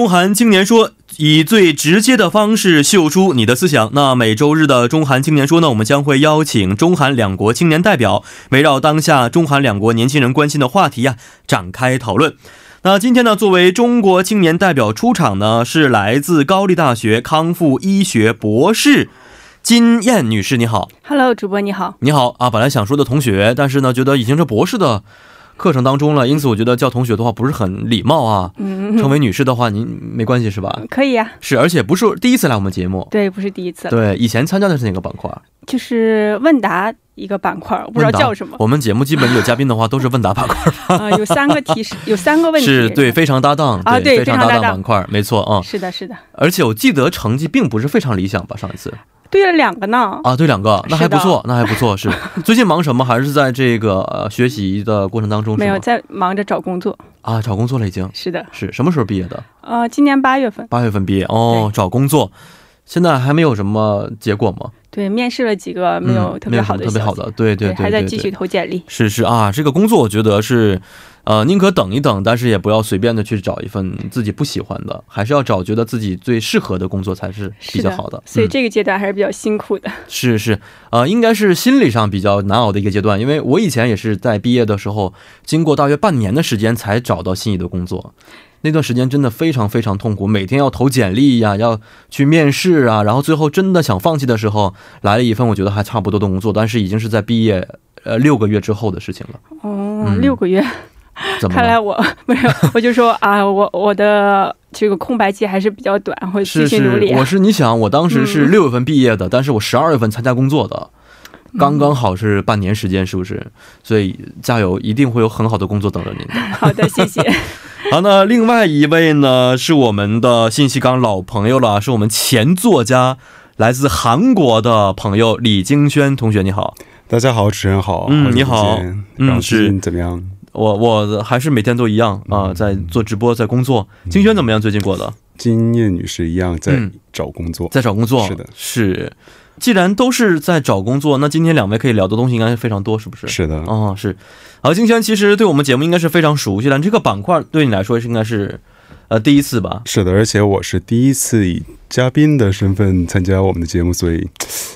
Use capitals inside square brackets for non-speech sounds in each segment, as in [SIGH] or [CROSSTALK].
中韩青年说，以最直接的方式秀出你的思想。那每周日的中韩青年说呢，我们将会邀请中韩两国青年代表，围绕当下中韩两国年轻人关心的话题呀，展开讨论。那今天呢，作为中国青年代表出场呢，是来自高丽大学康复医学博士金燕女士。你好，Hello，主播你好，你好啊。本来想说的同学，但是呢，觉得已经是博士的。课程当中了，因此我觉得叫同学的话不是很礼貌啊。嗯，成为女士的话，您没关系是吧？[LAUGHS] 可以啊。是，而且不是第一次来我们节目。对，不是第一次。对，以前参加的是哪个板块？就是问答一个板块，我不知道叫什么。我们节目基本有嘉宾的话都是问答板块 [LAUGHS] 啊，有三个提示，[LAUGHS] 有三个问题。是对，非常搭档啊，对，非常搭档板块，没错啊。是的，是的。而且我记得成绩并不是非常理想吧？上一次。对了两个呢啊，对两个，那还不错，那还不错。是 [LAUGHS] 最近忙什么？还是在这个呃学习的过程当中？没有，在忙着找工作啊，找工作了已经。是的，是什么时候毕业的？呃，今年八月份。八月份毕业哦，找工作，现在还没有什么结果吗？对，面试了几个，没有特别好的，特别好的，对对对，还在继续投简历。是是啊，这个工作我觉得是。呃，宁可等一等，但是也不要随便的去找一份自己不喜欢的，还是要找觉得自己最适合的工作才是比较好的。所以这个阶段还是比较辛苦的。是是，呃，应该是心理上比较难熬的一个阶段，因为我以前也是在毕业的时候，经过大约半年的时间才找到心仪的工作，那段时间真的非常非常痛苦，每天要投简历呀，要去面试啊，然后最后真的想放弃的时候，来了一份我觉得还差不多的工作，但是已经是在毕业呃六个月之后的事情了。哦，六个月。[LAUGHS] 看来我没有，我就说啊，我我的这个空白期还是比较短，会继续努力。我是你想，我当时是六月份毕业的，但是我十二月份参加工作的，刚刚好是半年时间，是不是？所以加油，一定会有很好的工作等着您的。好的，谢谢。[LAUGHS] 好，那另外一位呢，是我们的信息港老朋友了，是我们前作家，来自韩国的朋友李京轩同学，你好。大家好，主持人好。嗯，你好。嗯，是怎么样？我我还是每天都一样啊，在做直播，在工作。金轩怎么样？最近过的？金燕女士一样在找工作，在找工作。是的，是。既然都是在找工作，那今天两位可以聊的东西应该是非常多，是不是？是的。哦，是。好，金轩其实对我们节目应该是非常熟悉的，这个板块对你来说是应该是呃第一次吧？是的，而且我是第一次以嘉宾的身份参加我们的节目，所以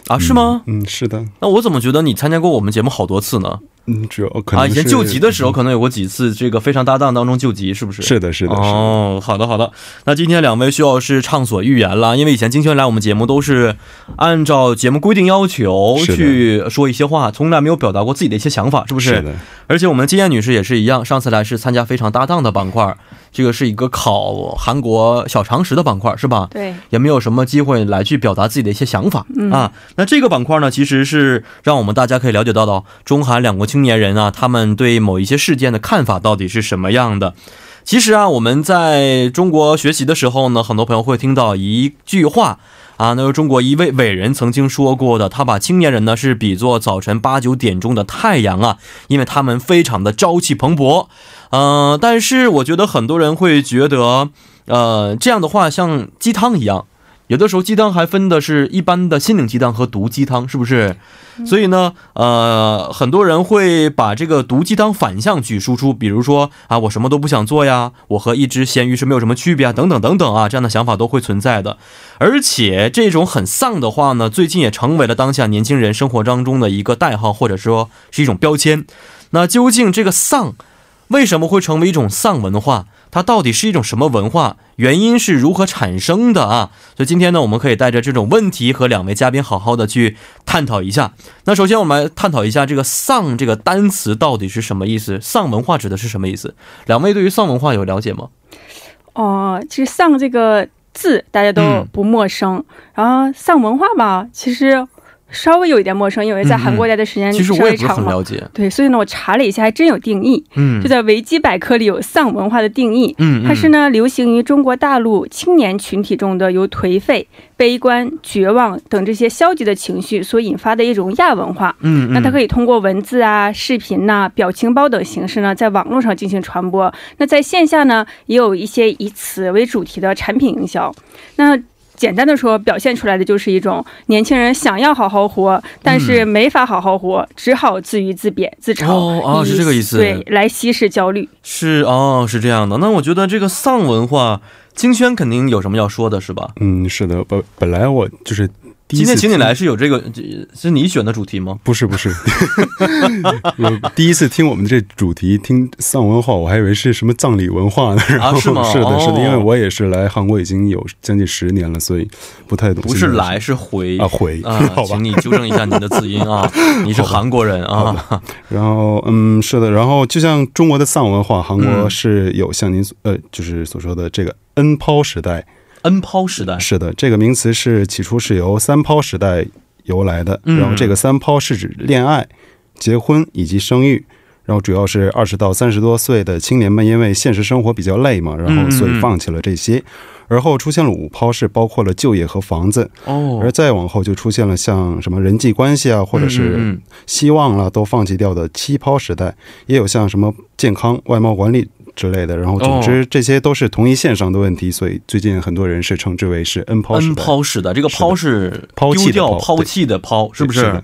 啊，是吗？嗯，是的。那我怎么觉得你参加过我们节目好多次呢？嗯，只要可能啊，以前救急的时候可能有过几次，这个非常搭档当中救急，是不是？是的，是的。哦，好的，好的。那今天两位需要是畅所欲言了，因为以前金轩来我们节目都是按照节目规定要求去说一些话，从来没有表达过自己的一些想法，是不是？是的。而且我们金燕女士也是一样，上次来是参加非常搭档的板块，这个是一个考韩国小常识的板块，是吧？对。也没有什么机会来去表达自己的一些想法啊。那这个板块呢，其实是让我们大家可以了解到的中韩两国青年人啊，他们对某一些事件的看法到底是什么样的？其实啊，我们在中国学习的时候呢，很多朋友会听到一句话啊，那是中国一位伟人曾经说过的，他把青年人呢是比作早晨八九点钟的太阳啊，因为他们非常的朝气蓬勃。嗯，但是我觉得很多人会觉得，呃，这样的话像鸡汤一样。有的时候鸡汤还分的是一般的心灵鸡汤和毒鸡汤，是不是？所以呢，呃，很多人会把这个毒鸡汤反向去输出，比如说啊，我什么都不想做呀，我和一只咸鱼是没有什么区别啊，等等等等啊，这样的想法都会存在的。而且这种很丧的话呢，最近也成为了当下年轻人生活当中的一个代号，或者说是一种标签。那究竟这个丧为什么会成为一种丧文化？它到底是一种什么文化？原因是如何产生的啊？所以今天呢，我们可以带着这种问题和两位嘉宾好好的去探讨一下。那首先我们来探讨一下这个“丧”这个单词到底是什么意思？丧文化指的是什么意思？两位对于丧文化有了解吗？哦，其实“丧”这个字大家都不陌生，然后“丧文化”吧，其实。稍微有一点陌生，因为在韩国待的时间稍微长嘛。对，所以呢，我查了一下，还真有定义。嗯，就在维基百科里有丧文化的定义。嗯，它是呢流行于中国大陆青年群体中的由颓废、悲观、绝望等这些消极的情绪所引发的一种亚文化。嗯，那它可以通过文字啊、视频呐、表情包等形式呢，在网络上进行传播。那在线下呢，也有一些以此为主题的产品营销。那简单的说，表现出来的就是一种年轻人想要好好活，但是没法好好活，只好自娱自贬、自嘲。哦，是这个意思。对，来稀释焦虑。是哦，是这样的。那我觉得这个丧文化金轩肯定有什么要说的，是吧？嗯，是的，本本来我就是。今天请你来是有这个，是你选的主题吗？不是不是，[LAUGHS] 第一次听我们这主题，听丧文化，我还以为是什么葬礼文化呢。啊，是吗？是的，是的，因为我也是来韩国已经有将近十年了，所以不太懂。不是来，是回啊回啊，[LAUGHS] 请你纠正一下您的字音啊，[LAUGHS] 你是韩国人啊。然后嗯，是的，然后就像中国的丧文化，韩国是有像您呃，就是所说的这个恩抛时代。恩抛时代是的，这个名词是起初是由三抛时代由来的。然后这个三抛是指恋爱、结婚以及生育。然后主要是二十到三十多岁的青年们，因为现实生活比较累嘛，然后所以放弃了这些。而后出现了五抛，是包括了就业和房子。哦。而再往后就出现了像什么人际关系啊，或者是希望啊都放弃掉的七抛时代，也有像什么健康、外貌管理。之类的，然后总之这些都是同一线上的问题，所以最近很多人是称之为是 N 抛 N 抛式的，这个抛是抛弃掉、抛弃的抛，是不是？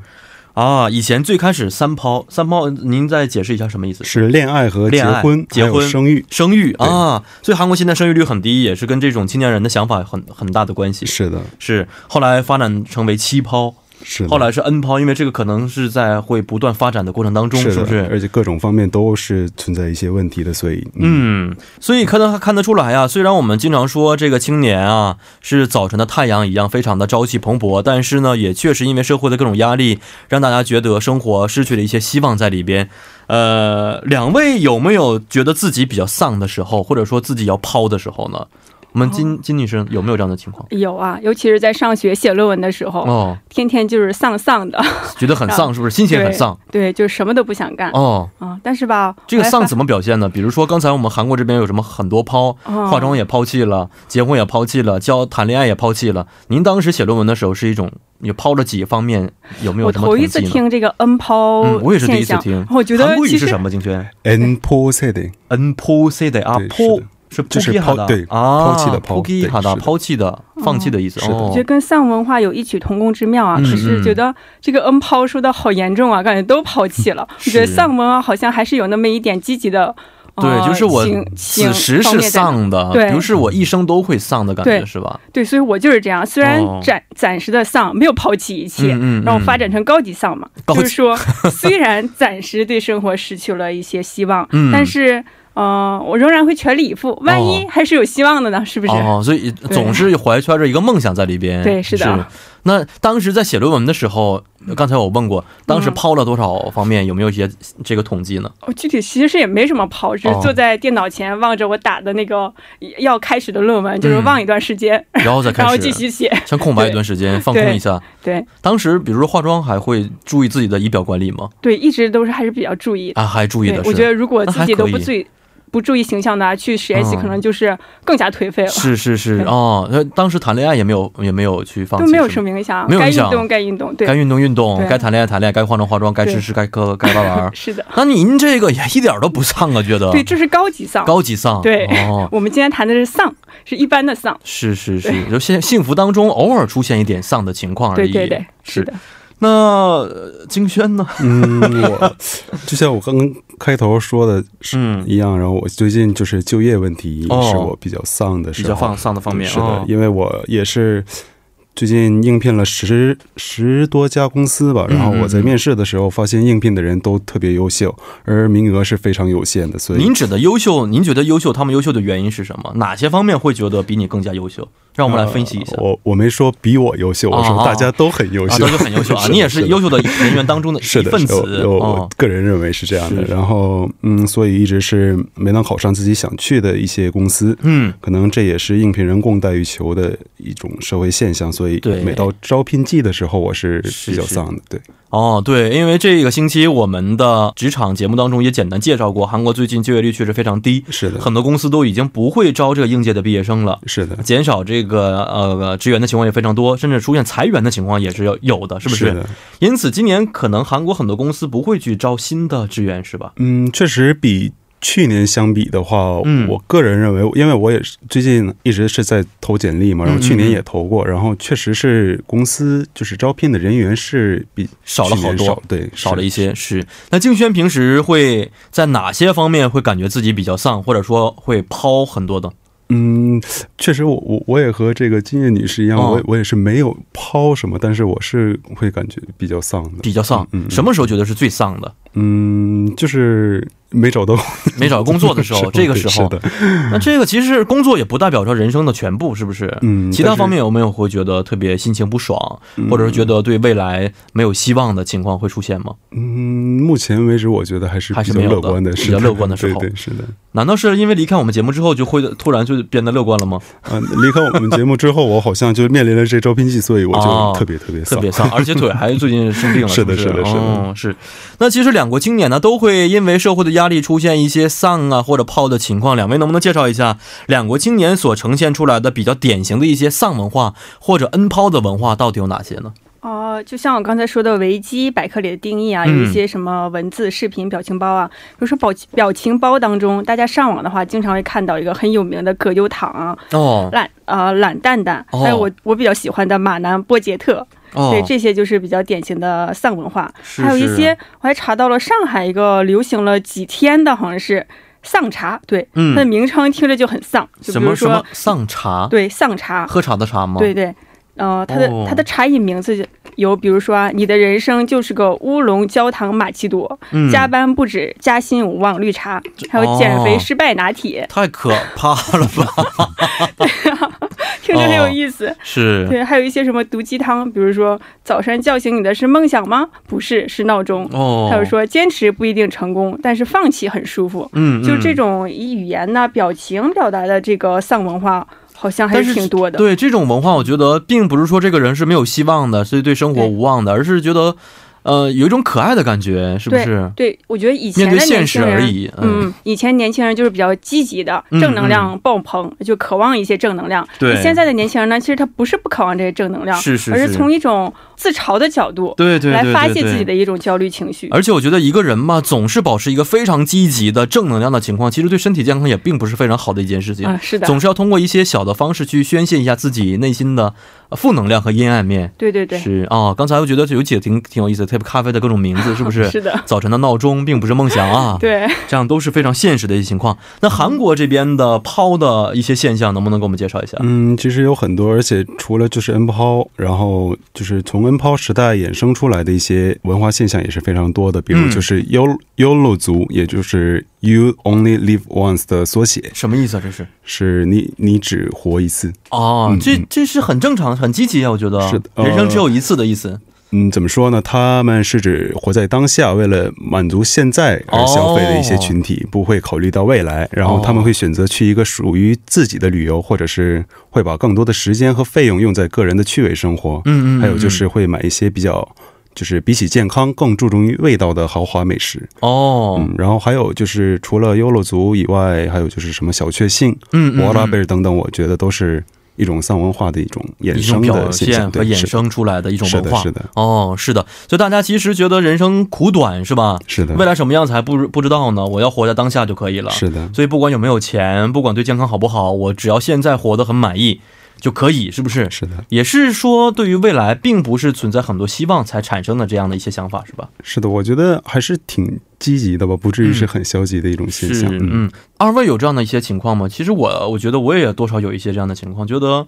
啊，以前最开始三抛，三抛，您再解释一下什么意思？是恋爱和结婚、结婚、生育、生育啊。所以韩国现在生育率很低，也是跟这种青年人的想法很很大的关系。是的，是后来发展成为七抛。是，后来是 N 抛，因为这个可能是在会不断发展的过程当中，是不是？而且各种方面都是存在一些问题的，所以，嗯，所以可能看得出来啊。虽然我们经常说这个青年啊是早晨的太阳一样非常的朝气蓬勃，但是呢，也确实因为社会的各种压力，让大家觉得生活失去了一些希望在里边。呃，两位有没有觉得自己比较丧的时候，或者说自己要抛的时候呢？我们金金女生有没有这样的情况？有啊，尤其是在上学写论文的时候，哦，天天就是丧丧的，[LAUGHS] 觉得很丧，[LAUGHS] 是不是？心情很丧，对，就是什么都不想干。哦，啊，但是吧，这个丧怎么表现呢？比如说刚才我们韩国这边有什么很多抛，化妆也抛弃了，结婚也抛弃了，交谈恋爱也抛弃了。您当时写论文的时候是一种，你抛了几方面？有没有什么？我头一次听这个 N 抛，我也是第一次听。我觉得韩国语是什么？金轩？N 抛 C 的，N 抛 C 的啊，抛。是就是抛对抛弃的抛弃的抛弃的放弃的意思。我觉得跟丧文化有异曲同工之妙啊。只是觉得这个 N 抛说的好严重啊，感觉都抛弃了。[LAUGHS] 我觉得丧文化好像还是有那么一点积极的。[LAUGHS] 对，就是我此时是丧的，对，不是我一生都会丧的感觉，是吧？对，所以我就是这样。虽然暂暂时的丧没有抛弃一切，让我发展成高级丧嘛。就是说，虽然暂时对生活失去了一些希望，[LAUGHS] 但是。哦，我仍然会全力以赴，万一还是有希望的呢？是不是？哦，所以总是怀揣着一个梦想在里边。对，是的。那当时在写论文的时候，刚才我问过，当时抛了多少方面？有没有一些这个统计呢？哦，具体其实也没什么抛，只是坐在电脑前望着我打的那个要开始的论文，就是望一段时间，然后再 [LAUGHS] 开始，然后继续写，先空白一段时间，放空一下。对，当时比如说化妆，还会注意自己的仪表管理吗？对，一直都是还是比较注意啊，还注意的。我觉得如果自己都不注意。不注意形象的去实验室，可能就是更加颓废了。是是是哦，那当时谈恋爱也没有也没有去放弃，都没有什么影响，没有影响。该运动该运动，对，该运动运动，该谈恋爱谈恋爱，该化妆化妆，该吃吃，该喝该玩玩。[LAUGHS] 是的，那您这个也一点都不丧啊，觉得？对，这是高级丧，高级丧。对，[LAUGHS] 我们今天谈的是丧，是一般的丧。是是是，就现幸福当中偶尔出现一点丧的情况而已。对对对，是的。那金轩呢？嗯，我就像我刚刚开头说的是一样，然后我最近就是就业问题是我比较丧的，比较丧丧的方面。是的，因为我也是。最近应聘了十十多家公司吧，然后我在面试的时候发现应聘的人都特别优秀，而名额是非常有限的。所以，您指的优秀，您觉得优秀，他们优秀的原因是什么？哪些方面会觉得比你更加优秀？让我们来分析一下。我我没说比我优秀，我说大家都很优秀，都是很优秀啊！[LAUGHS] 你也是优秀的人员当中的 [LAUGHS] 一份子。我个人认为是这样的。然后，嗯，所以一直是没能考上自己想去的一些公司。嗯，可能这也是应聘人供大于求的一种社会现象。所以，对每到招聘季的时候，我是比较丧的。对。哦，对，因为这个星期我们的职场节目当中也简单介绍过，韩国最近就业率确实非常低，是的，很多公司都已经不会招这个应届的毕业生了，是的，减少这个呃职员的情况也非常多，甚至出现裁员的情况也是要有的，是不是？是的。因此，今年可能韩国很多公司不会去招新的职员，是吧？嗯，确实比。去年相比的话，嗯，我个人认为，因为我也是最近一直是在投简历嘛，然后去年也投过，然后确实是公司就是招聘的人员是比少了好多，对，少了一些。是那静轩平时会在哪些方面会感觉自己比较丧，或者说会抛很多的？嗯，确实，我我我也和这个金叶女士一样，我我也是没有抛什么，但是我是会感觉比较丧的，比较丧。嗯，什么时候觉得是最丧的？嗯，就是。没找到，[LAUGHS] 没找工作的时候，[LAUGHS] 这个时候，那这个其实工作也不代表着人生的全部，是不是？嗯，其他方面有没有会觉得特别心情不爽，或者是觉得对未来没有希望的情况会出现吗？嗯，目前为止，我觉得还是还是比较乐观的，比较乐观的时候，对，是的。难道是因为离开我们节目之后就会突然就变得乐观了吗？嗯，离开我们节目之后，我好像就面临了这招聘季，所以我就特别特别 [LAUGHS] 特别丧，而且腿还最近生病了，是的，是的，是的，是。那其实两国青年呢，都会因为社会的压力出现一些。丧啊或者抛的情况，两位能不能介绍一下两国青年所呈现出来的比较典型的一些丧文化或者恩抛的文化到底有哪些呢？哦，就像我刚才说的维基百科里的定义啊，有一些什么文字、视频、表情包啊，比如说表表情包当中，大家上网的话，经常会看到一个很有名的葛优躺哦，懒啊懒蛋蛋，还有我我比较喜欢的马南波杰特。对，这些就是比较典型的丧文化，还有一些我还查到了上海一个流行了几天的，好像是丧茶，对，它的名称听着就很丧，就比如说丧茶，对，丧茶，喝茶的茶吗？对对。呃，它的它的茶饮名字有，比如说啊，你的人生就是个乌龙焦糖玛奇朵，加班不止，加薪无望绿茶，还有减肥失败拿铁，太可怕了吧？对啊，[LAUGHS] 听着很有意思。是，对，还有一些什么毒鸡汤，比如说早上叫醒你的是梦想吗？不是，是闹钟。哦，还有说坚持不一定成功，但是放弃很舒服。嗯，就这种以语言呢表情表达的这个丧文化。好像还是挺多的。对这种文化，我觉得并不是说这个人是没有希望的，所以对生活无望的，而是觉得。呃，有一种可爱的感觉，是不是？对，我觉得以前的年轻人，嗯，以前年轻人就是比较积极的，正能量爆棚，就渴望一些正能量。对，现在的年轻人呢，其实他不是不渴望这些正能量，是是，而是从一种自嘲的角度，对对，来发泄自己的一种焦虑情绪。而且我觉得一个人嘛，总是保持一个非常积极的正能量的情况，其实对身体健康也并不是非常好的一件事情。是的，总是要通过一些小的方式去宣泄一下自己内心的。负能量和阴暗面，对对对，是啊。刚才我觉得有几个挺挺有意思的，特别咖啡的各种名字，是不是？[LAUGHS] 是的。早晨的闹钟并不是梦想啊，[LAUGHS] 对，这样都是非常现实的一些情况。那韩国这边的抛的一些现象，能不能给我们介绍一下？嗯，其实有很多，而且除了就是 N 抛，然后就是从 N 抛时代衍生出来的一些文化现象也是非常多的，比如就是 U ULO 族，也就是 You Only Live Once 的缩写，什么意思啊？这是？是你你只活一次哦，这这是很正常。很积极啊，我觉得是人生只有一次的意思。嗯，怎么说呢？他们是指活在当下，为了满足现在而消费的一些群体，不会考虑到未来。然后他们会选择去一个属于自己的旅游，或者是会把更多的时间和费用用在个人的趣味生活。嗯嗯，还有就是会买一些比较，就是比起健康更注重于味道的豪华美食。哦，嗯，然后还有就是除了优乐族以外，还有就是什么小确幸、嗯嗯、拉贝尔等等，我觉得都是。一种丧文化的一种衍生表现和衍生出来的一种文化，是的，哦，是的，所以大家其实觉得人生苦短，是吧？是的，未来什么样子还不不知道呢？我要活在当下就可以了。是的，所以不管有没有钱，不管对健康好不好，我只要现在活得很满意。就可以，是不是？是的，也是说，对于未来，并不是存在很多希望才产生的这样的一些想法，是吧？是的，我觉得还是挺积极的吧，不至于是很消极的一种现象。嗯，二位有这样的一些情况吗？其实我，我觉得我也多少有一些这样的情况，觉得。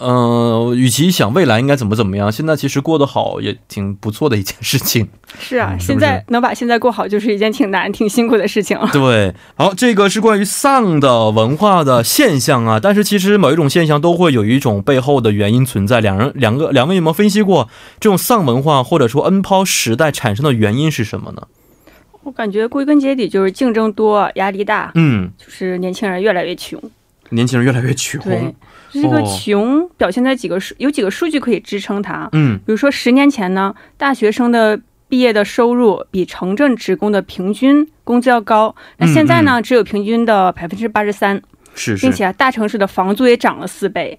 嗯，与其想未来应该怎么怎么样，现在其实过得好也挺不错的一件事情。是啊，现在能把现在过好，就是一件挺难、挺辛苦的事情了。对，好，这个是关于丧的文化的现象啊。但是其实某一种现象都会有一种背后的原因存在。两人，两个，两位有没有分析过这种丧文化或者说 N 抛时代产生的原因是什么呢？我感觉归根结底就是竞争多、压力大。嗯，就是年轻人越来越穷。年轻人越来越穷。对。这个穷表现在几个数，有几个数据可以支撑它。嗯，比如说十年前呢，大学生的毕业的收入比城镇职工的平均工资要高。那现在呢，只有平均的百分之八十三。是，并且啊大城市的房租也涨了四倍，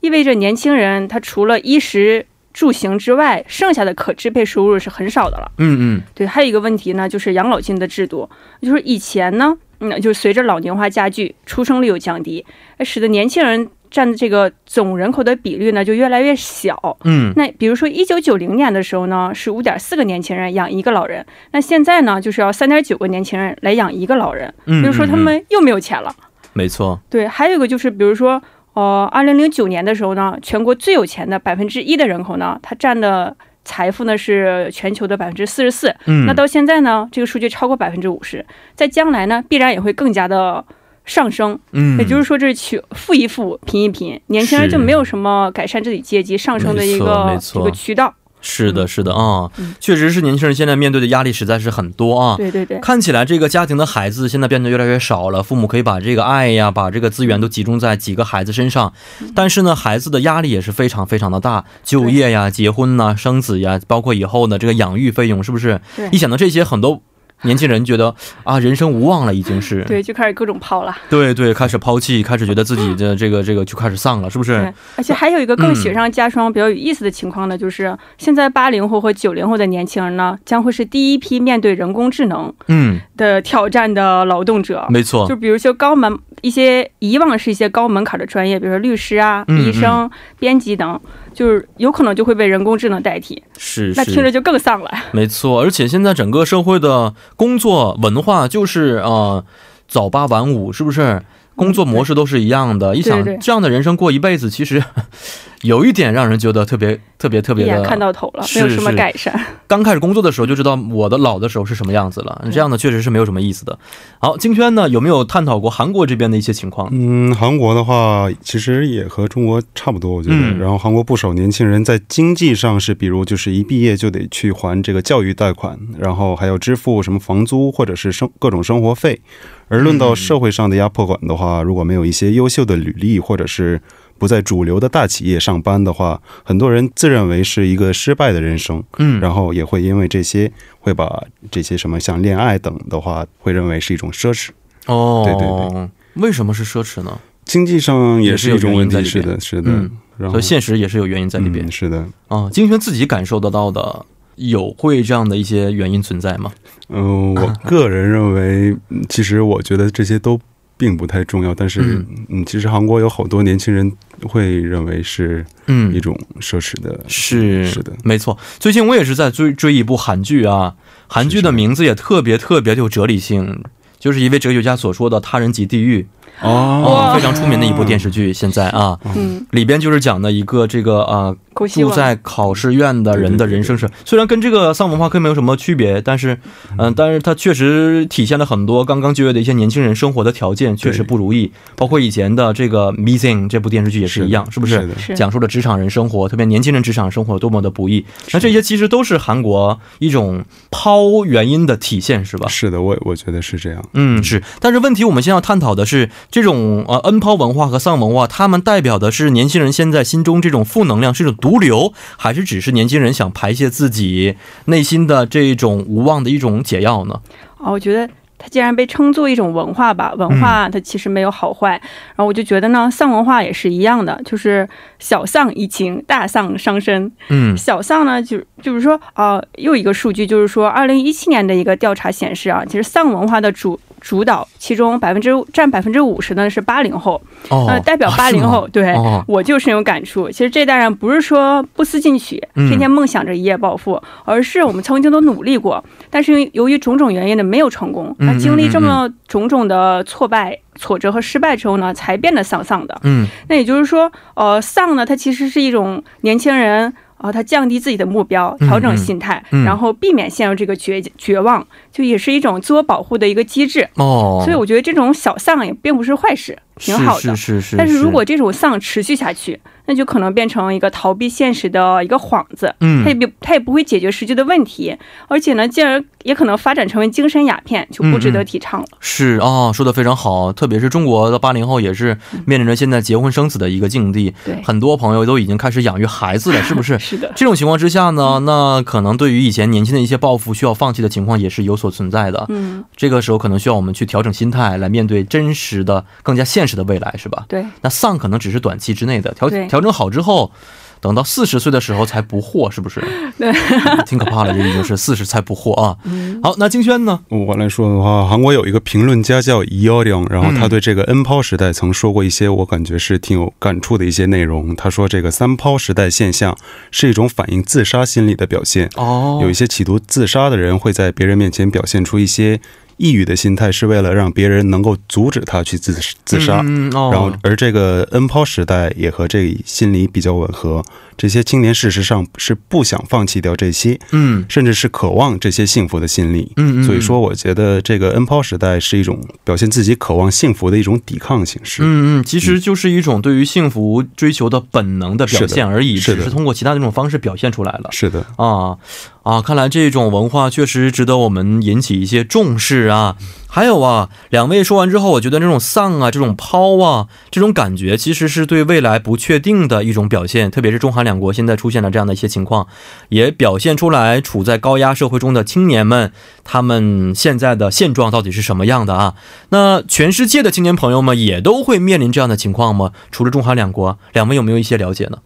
意味着年轻人他除了衣食住行之外，剩下的可支配收入是很少的了。嗯嗯，对，还有一个问题呢，就是养老金的制度，就是以前呢，嗯，就是随着老龄化加剧，出生率又降低，使得年轻人。占的这个总人口的比率呢，就越来越小。嗯，那比如说一九九零年的时候呢，是五点四个年轻人养一个老人，那现在呢，就是要三点九个年轻人来养一个老人。嗯，比如说他们又没有钱了。没错。对，还有一个就是，比如说，呃，二零零九年的时候呢，全国最有钱的百分之一的人口呢，它占的财富呢是全球的百分之四十四。嗯，那到现在呢，这个数据超过百分之五十，在将来呢，必然也会更加的上升。嗯，也就是说，这是富一富，贫一贫，年轻人就没有什么改善自己阶级上升的一个一个渠道。是的，是的啊，确实是年轻人现在面对的压力实在是很多啊。对对对，看起来这个家庭的孩子现在变得越来越少了，父母可以把这个爱呀，把这个资源都集中在几个孩子身上，但是呢，孩子的压力也是非常非常的大，就业呀、结婚呐、生子呀，包括以后的这个养育费用，是不是？一想到这些，很多。年轻人觉得啊，人生无望了，已经是 [LAUGHS] 对，就开始各种抛了。对对，开始抛弃，开始觉得自己的这个这个就开始丧了，是不是？而且还有一个更雪上加霜、比较有意思的情况呢，就是现在八零后和九零后的年轻人呢，将会是第一批面对人工智能嗯的挑战的劳动者。没错，就比如说高门一些以往是一些高门槛的专业，比如说律师啊、医生、编辑等。就是有可能就会被人工智能代替，是，那听着就更丧了。[LAUGHS] 没错，而且现在整个社会的工作文化就是啊，早八晚五，是不是？工作模式都是一样的，一想这样的人生过一辈子，其实 [LAUGHS] 有一点让人觉得特别特别特别的看到头了，没有什么改善。[LAUGHS] 刚开始工作的时候就知道我的老的时候是什么样子了，这样的确实是没有什么意思的。好，金圈呢有没有探讨过韩国这边的一些情况？嗯，韩国的话其实也和中国差不多，我觉得。然后韩国不少年轻人在经济上是，比如就是一毕业就得去还这个教育贷款，然后还要支付什么房租或者是生各种生活费。而论到社会上的压迫感的话，如果没有一些优秀的履历，或者是不在主流的大企业上班的话，很多人自认为是一个失败的人生。嗯，然后也会因为这些，会把这些什么像恋爱等的话，会认为是一种奢侈。哦，对对对，为什么是奢侈呢？经济上也是一种问题，是的，是的。然后现实也是有原因在里边。是的。啊，金轩自己感受得到的。有会这样的一些原因存在吗？嗯，我个人认为，其实我觉得这些都并不太重要。但是，嗯，其实韩国有好多年轻人会认为是嗯一种奢侈的，是是的，没错。最近我也是在追追一部韩剧啊，韩剧的名字也特别特别有哲理性，就是一位哲学家所说的“他人即地狱”。哦，非常出名的一部电视剧，现在啊，嗯，里边就是讲的一个这个啊，住在考试院的人的人生是，虽然跟这个丧文化课没有什么区别，但是，嗯，但是它确实体现了很多刚刚就业的一些年轻人生活的条件确实不如意，包括以前的这个《Missing》这部电视剧也是一样，是不是？讲述了职场人生活，特别年轻人职场生活多么的不易。那这些其实都是韩国一种抛原因的体现，是吧？是的，我我觉得是这样。嗯，是。但是问题，我们先要探讨的是。这种呃恩抛文化和丧文化，他们代表的是年轻人现在心中这种负能量，是一种毒瘤，还是只是年轻人想排泄自己内心的这种无望的一种解药呢？啊，我觉得。它既然被称作一种文化吧，文化它其实没有好坏。然后我就觉得呢，丧文化也是一样的，就是小丧怡情，大丧伤身。嗯，小丧呢，就就是说啊，又一个数据就是说，二零一七年的一个调查显示啊，其实丧文化的主主导，其中百分之占百分之五十的是八零后。哦，代表八零后，对我就深有感触。其实这代人不是说不思进取，天天梦想着一夜暴富，而是我们曾经都努力过，但是由于种种原因呢，没有成功。那经历这么种种的挫败、挫折和失败之后呢，才变得丧丧的。嗯，那也就是说，呃，丧呢，它其实是一种年轻人啊，他降低自己的目标，调整心态，然后避免陷入这个绝绝望，就也是一种自我保护的一个机制。哦，所以我觉得这种小丧也并不是坏事，挺好的。是是是。但是如果这种丧持续下去，那就可能变成一个逃避现实的一个幌子，嗯，它也不，它也不会解决实际的问题，而且呢，进而也可能发展成为精神鸦片，就不值得提倡了。是啊，说的非常好，特别是中国的八零后也是面临着现在结婚生子的一个境地，对，很多朋友都已经开始养育孩子了，是不是？[LAUGHS] 是的。这种情况之下呢，那可能对于以前年轻的一些抱负需要放弃的情况也是有所存在的。嗯，这个时候可能需要我们去调整心态，来面对真实的、更加现实的未来，是吧？对。那丧可能只是短期之内的调调整好之后。等到四十岁的时候 [LAUGHS] 才不惑，是不是？对，[LAUGHS] 挺可怕的，这已经是四十才不惑啊。好，那金轩呢？我来说的话，韩国有一个评论家叫伊奥良，然后他对这个 N 抛时代曾说过一些我感觉是挺有感触的一些内容。他说，这个三抛时代现象是一种反映自杀心理的表现。哦，有一些企图自杀的人会在别人面前表现出一些。抑郁的心态是为了让别人能够阻止他去自自杀，然后而这个 N 抛时代也和这心理比较吻合。这些青年事实上是不想放弃掉这些，嗯，甚至是渴望这些幸福的心理，嗯，所以说我觉得这个 N 抛时代是一种表现自己渴望幸福的一种抵抗形式，嗯嗯，其实就是一种对于幸福追求的本能的表现而已，只是通过其他的这种方式表现出来了，是的，啊啊，看来这种文化确实值得我们引起一些重视啊。还有啊，两位说完之后，我觉得这种丧啊，这种抛啊，这种感觉，其实是对未来不确定的一种表现。特别是中韩两国现在出现了这样的一些情况，也表现出来处在高压社会中的青年们，他们现在的现状到底是什么样的啊？那全世界的青年朋友们也都会面临这样的情况吗？除了中韩两国，两位有没有一些了解呢？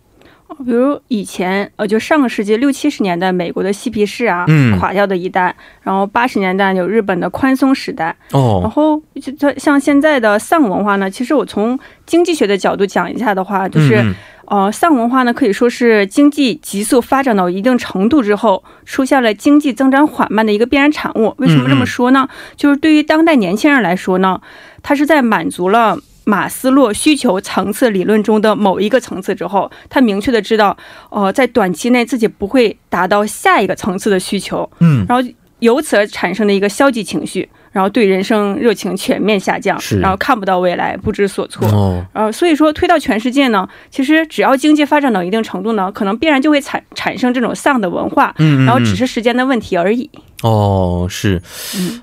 比如以前，呃，就上个世纪六七十年代，美国的嬉皮士啊，垮掉的一代；然后八十年代有日本的宽松时代。哦，然后就像现在的丧文化呢，其实我从经济学的角度讲一下的话，就是，呃，丧文化呢可以说是经济急速发展到一定程度之后，出现了经济增长缓慢的一个必然产物。为什么这么说呢？就是对于当代年轻人来说呢，他是在满足了。马斯洛需求层次理论中的某一个层次之后，他明确的知道，呃，在短期内自己不会达到下一个层次的需求，嗯，然后由此而产生的一个消极情绪，然后对人生热情全面下降，然后看不到未来，不知所措，哦，呃，所以说推到全世界呢，其实只要经济发展到一定程度呢，可能必然就会产产生这种丧的文化，嗯，然后只是时间的问题而已。哦，是，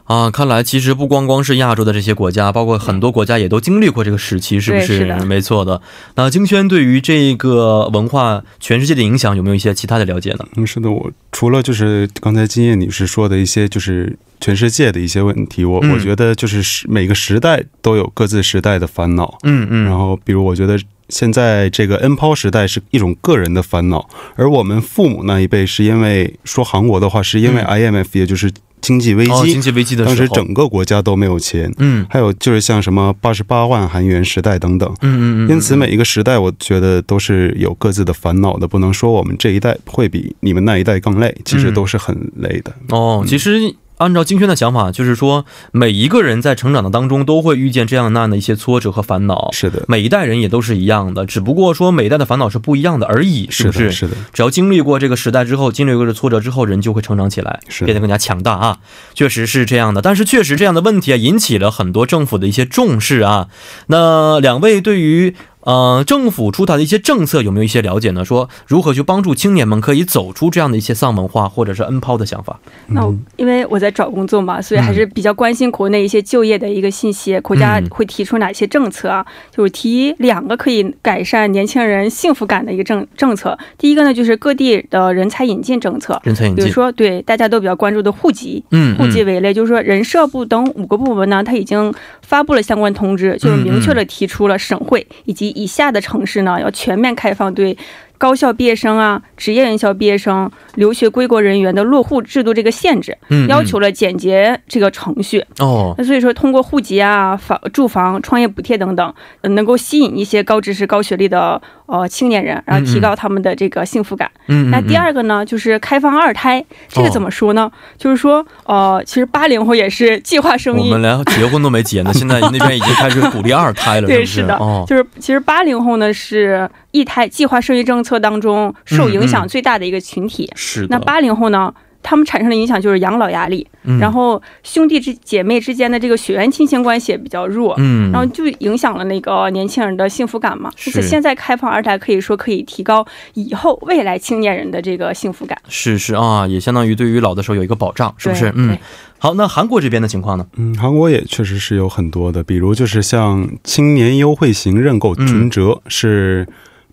啊，看来其实不光光是亚洲的这些国家，包括很多国家也都经历过这个时期，是不是？没错的。那金轩对于这个文化全世界的影响有没有一些其他的了解呢？嗯，是的，我除了就是刚才金叶女士说的一些就是全世界的一些问题，我我觉得就是时每个时代都有各自时代的烦恼。嗯嗯。然后，比如我觉得。现在这个 N 抛时代是一种个人的烦恼，而我们父母那一辈是因为说韩国的话，是因为 IMF，也就是经济危机，经济危机的时候，当时整个国家都没有钱。嗯，还有就是像什么八十八万韩元时代等等。嗯嗯嗯。因此每一个时代，我觉得都是有各自的烦恼的，不能说我们这一代会比你们那一代更累，其实都是很累的。哦，其实。按照金轩的想法，就是说，每一个人在成长的当中都会遇见这样那样的一些挫折和烦恼。是的，每一代人也都是一样的，只不过说每一代的烦恼是不一样的而已，是不是？是的。只要经历过这个时代之后，经历过这挫折之后，人就会成长起来，变得更加强大啊！确实是这样的。但是，确实这样的问题啊，引起了很多政府的一些重视啊。那两位对于？呃，政府出台的一些政策有没有一些了解呢？说如何去帮助青年们可以走出这样的一些丧文化或者是 N 抛的想法？那因为我在找工作嘛，所以还是比较关心国内一些就业的一个信息。国家会提出哪些政策啊？就是提两个可以改善年轻人幸福感的一个政政策。第一个呢，就是各地的人才引进政策。人才引进，比如说对大家都比较关注的户籍，嗯，户籍为例，就是说人社部等五个部门呢，他已经发布了相关通知，就是明确的提出了省会以及以下的城市呢，要全面开放对。高校毕业生啊，职业院校毕业生、留学归国人员的落户制度这个限制，要求了简洁这个程序。哦，那所以说通过户籍啊、房住房、创业补贴等等，能够吸引一些高知识、高学历的呃青年人，然后提高他们的这个幸福感。嗯，那第二个呢，就是开放二胎，这个怎么说呢？就是说，呃，其实八零后也是计划生育，我们连结婚都没结呢，[LAUGHS] 现在那边已经开始鼓励二胎了。对，是的，就是其实八零后呢是一胎计划生育政策。当中受影响最大的一个群体，是那八零后呢？他们产生的影响就是养老压力，然后兄弟之姐妹之间的这个血缘亲情关系也比较弱，嗯，然后就影响了那个年轻人的幸福感嘛。而且现在开放二胎，可以说可以提高以后未来青年人的这个幸福感。是是啊，也相当于对于老的时候有一个保障，是不是？嗯，好，那韩国这边的情况呢？嗯，韩国也确实是有很多的，比如就是像青年优惠型认购存折是。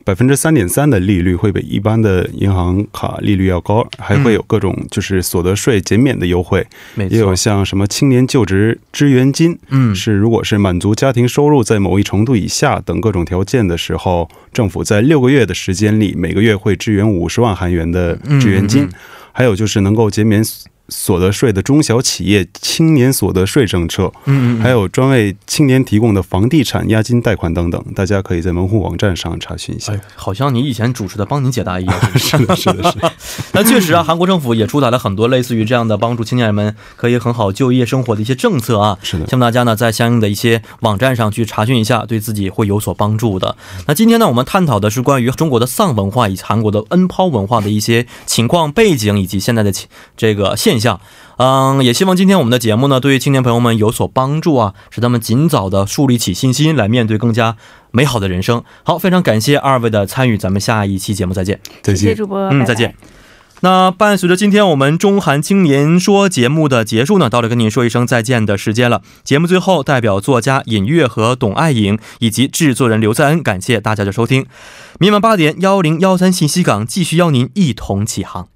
百分之三点三的利率会比一般的银行卡利率要高，还会有各种就是所得税减免的优惠，也有像什么青年就职支援金，嗯，是如果是满足家庭收入在某一程度以下等各种条件的时候，政府在六个月的时间里每个月会支援五十万韩元的支援金，还有就是能够减免所得税的中小企业青年所得税政策，嗯嗯，还有专为青年提供的房地产押金贷款等等，大家可以在门户网站上查询一下。好像你以前主持的帮你解答一样，[LAUGHS] 是的，是的，是。[LAUGHS] 那确实啊，韩国政府也出台了很多类似于这样的帮助青年人们可以很好就业生活的一些政策啊。是的，希望大家呢在相应的一些网站上去查询一下，对自己会有所帮助的。那今天呢，我们探讨的是关于中国的丧文化以及韩国的恩抛文化的一些情况背景以及现在的这个现象。嗯，也希望今天我们的节目呢，对于青年朋友们有所帮助啊，使他们尽早的树立起信心，来面对更加美好的人生。好，非常感谢二位的参与，咱们下一期节目再见。再见，主播。嗯，再见。那伴随着今天我们中韩青年说节目的结束呢，到了跟您说一声再见的时间了。节目最后，代表作家尹月和董爱颖以及制作人刘在恩，感谢大家的收听。明晚八点幺零幺三信息港继续邀您一同起航。